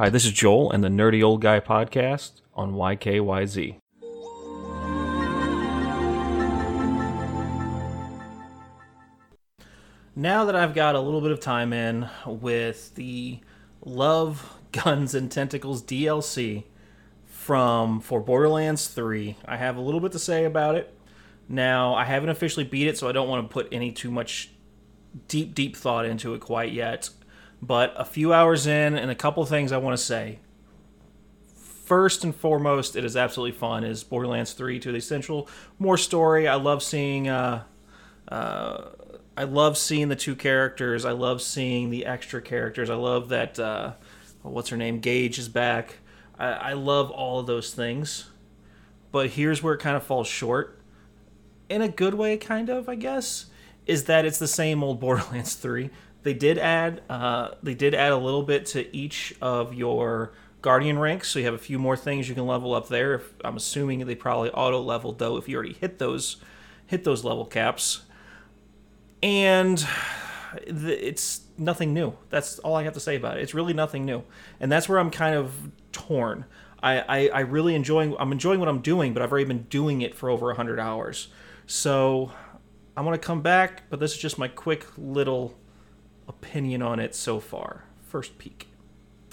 Hi, this is Joel and the Nerdy Old Guy podcast on YKYZ. Now that I've got a little bit of time in with the Love, Guns, and Tentacles DLC from for Borderlands 3, I have a little bit to say about it. Now, I haven't officially beat it, so I don't want to put any too much deep, deep thought into it quite yet. But a few hours in, and a couple things I want to say. First and foremost, it is absolutely fun. Is Borderlands 3 to the essential more story? I love seeing. Uh, uh, I love seeing the two characters. I love seeing the extra characters. I love that. Uh, what's her name? Gaige is back. I, I love all of those things. But here's where it kind of falls short. In a good way, kind of, I guess, is that it's the same old Borderlands 3 they did add uh, they did add a little bit to each of your guardian ranks, so you have a few more things you can level up there. If, I'm assuming they probably auto leveled though if you already hit those hit those level caps, and it's nothing new. That's all I have to say about it. It's really nothing new, and that's where I'm kind of torn. I, I, I really enjoying I'm enjoying what I'm doing, but I've already been doing it for over hundred hours. So I want to come back, but this is just my quick little opinion on it so far. First peek.